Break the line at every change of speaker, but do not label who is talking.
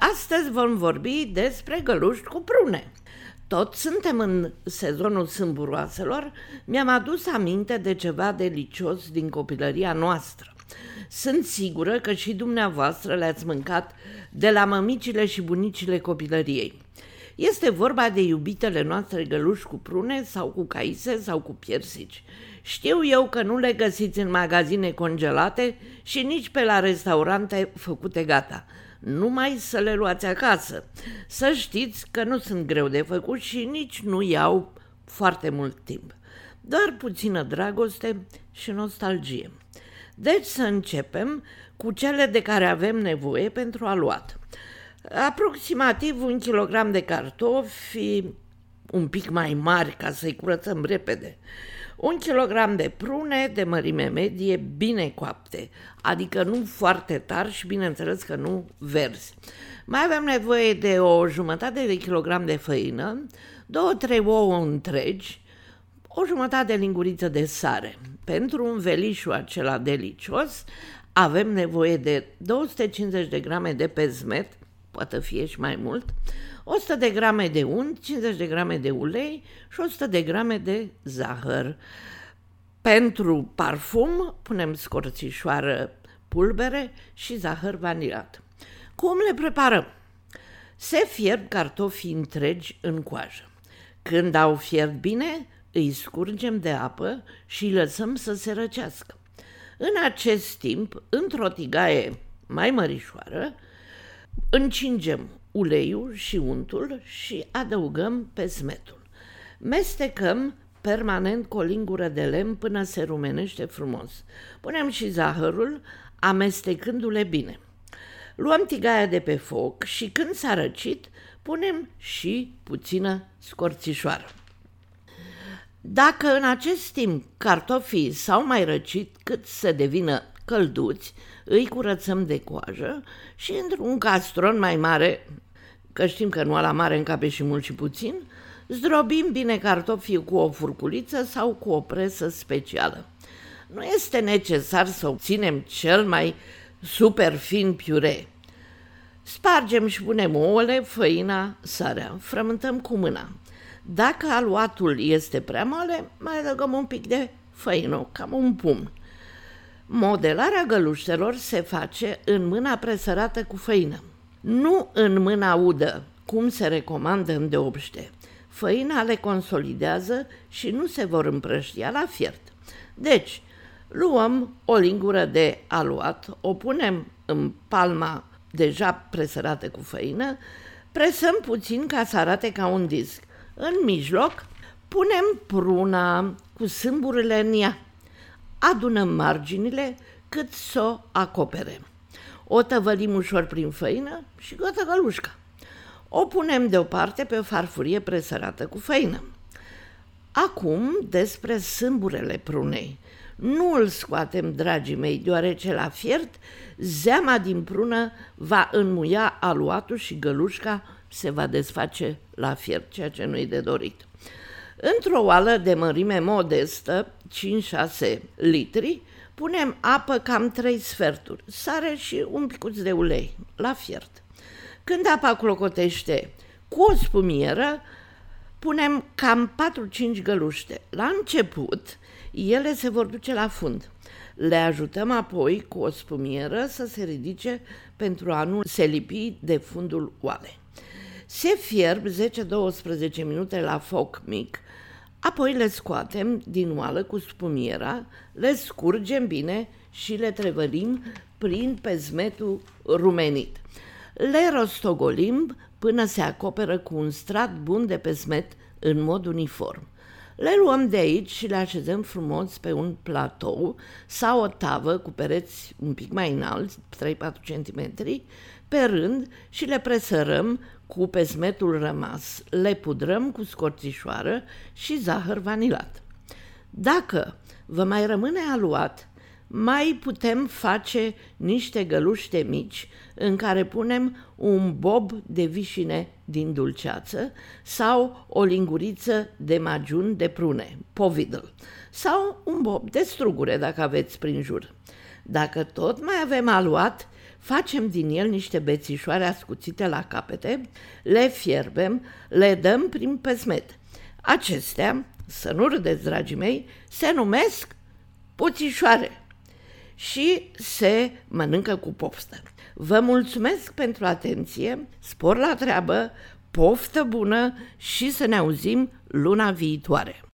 Astăzi vom vorbi despre găluști cu prune. Tot suntem în sezonul sâmburoaselor, mi-am adus aminte de ceva delicios din copilăria noastră. Sunt sigură că și dumneavoastră le-ați mâncat de la mămicile și bunicile copilăriei. Este vorba de iubitele noastre găluși cu prune sau cu caise sau cu piersici. Știu eu că nu le găsiți în magazine congelate și nici pe la restaurante făcute gata. Numai să le luați acasă. Să știți că nu sunt greu de făcut și nici nu iau foarte mult timp. Doar puțină dragoste și nostalgie. Deci să începem cu cele de care avem nevoie pentru aluat. Aproximativ un kilogram de cartofi, un pic mai mari ca să-i curățăm repede, un kilogram de prune de mărime medie bine coapte, adică nu foarte tari și bineînțeles că nu verzi. Mai avem nevoie de o jumătate de kilogram de făină, două, trei ouă întregi, o jumătate de linguriță de sare. Pentru un velișu acela delicios avem nevoie de 250 de grame de pezmet, poate fi și mai mult, 100 de grame de unt, 50 de grame de ulei și 100 de grame de zahăr. Pentru parfum punem scorțișoară pulbere și zahăr vanilat. Cum le preparăm? Se fierb cartofii întregi în coajă. Când au fiert bine, îi scurgem de apă și îi lăsăm să se răcească. În acest timp, într-o tigaie mai mărișoară, încingem uleiul și untul și adăugăm pesmetul. Mestecăm permanent cu o lingură de lemn până se rumenește frumos. Punem și zahărul, amestecându-le bine. Luăm tigaia de pe foc și când s-a răcit, punem și puțină scorțișoară. Dacă în acest timp cartofii s-au mai răcit cât să devină călduți, îi curățăm de coajă și într-un castron mai mare, că știm că nu la mare încape și mult și puțin, zdrobim bine cartofii cu o furculiță sau cu o presă specială. Nu este necesar să obținem cel mai super fin piure. Spargem și punem ouăle, făina, sarea, frământăm cu mâna. Dacă aluatul este prea mare, mai adăugăm un pic de făină, cam un pumn. Modelarea găluștelor se face în mâna presărată cu făină, nu în mâna udă, cum se recomandă în deopște. Făina le consolidează și nu se vor împrăștia la fiert. Deci, luăm o lingură de aluat, o punem în palma deja presărată cu făină, presăm puțin ca să arate ca un disc. În mijloc punem pruna cu sâmburile în ea. Adunăm marginile cât să o acopere. O tăvălim ușor prin făină și gata gălușca. O punem deoparte pe o farfurie presărată cu făină. Acum despre sâmburele prunei. Nu îl scoatem, dragii mei, deoarece la fiert zeama din prună va înmuia aluatul și gălușca se va desface la fiert, ceea ce nu-i de dorit. Într-o oală de mărime modestă, 5-6 litri, punem apă cam 3 sferturi, sare și un picuț de ulei la fiert. Când apa clocotește cu o spumieră, punem cam 4-5 găluște. La început, ele se vor duce la fund. Le ajutăm apoi cu o spumieră să se ridice pentru a nu se lipi de fundul oalei. Se fierb 10-12 minute la foc mic, apoi le scoatem din oală cu spumiera, le scurgem bine și le trevărim prin pezmetul rumenit. Le rostogolim până se acoperă cu un strat bun de pezmet în mod uniform. Le luăm de aici și le așezăm frumos pe un platou sau o tavă cu pereți un pic mai înalți, 3-4 cm, pe rând și le presărăm cu pesmetul rămas. Le pudrăm cu scorțișoară și zahăr vanilat. Dacă vă mai rămâne aluat, mai putem face niște găluște mici în care punem un bob de vișine din dulceață sau o linguriță de majun de prune, povidl, sau un bob de strugure dacă aveți prin jur. Dacă tot mai avem aluat, facem din el niște bețișoare ascuțite la capete, le fierbem, le dăm prin pesmet. Acestea, să nu râdeți, dragii mei, se numesc puțișoare și se mănâncă cu poftă. Vă mulțumesc pentru atenție, spor la treabă, poftă bună și să ne auzim luna viitoare.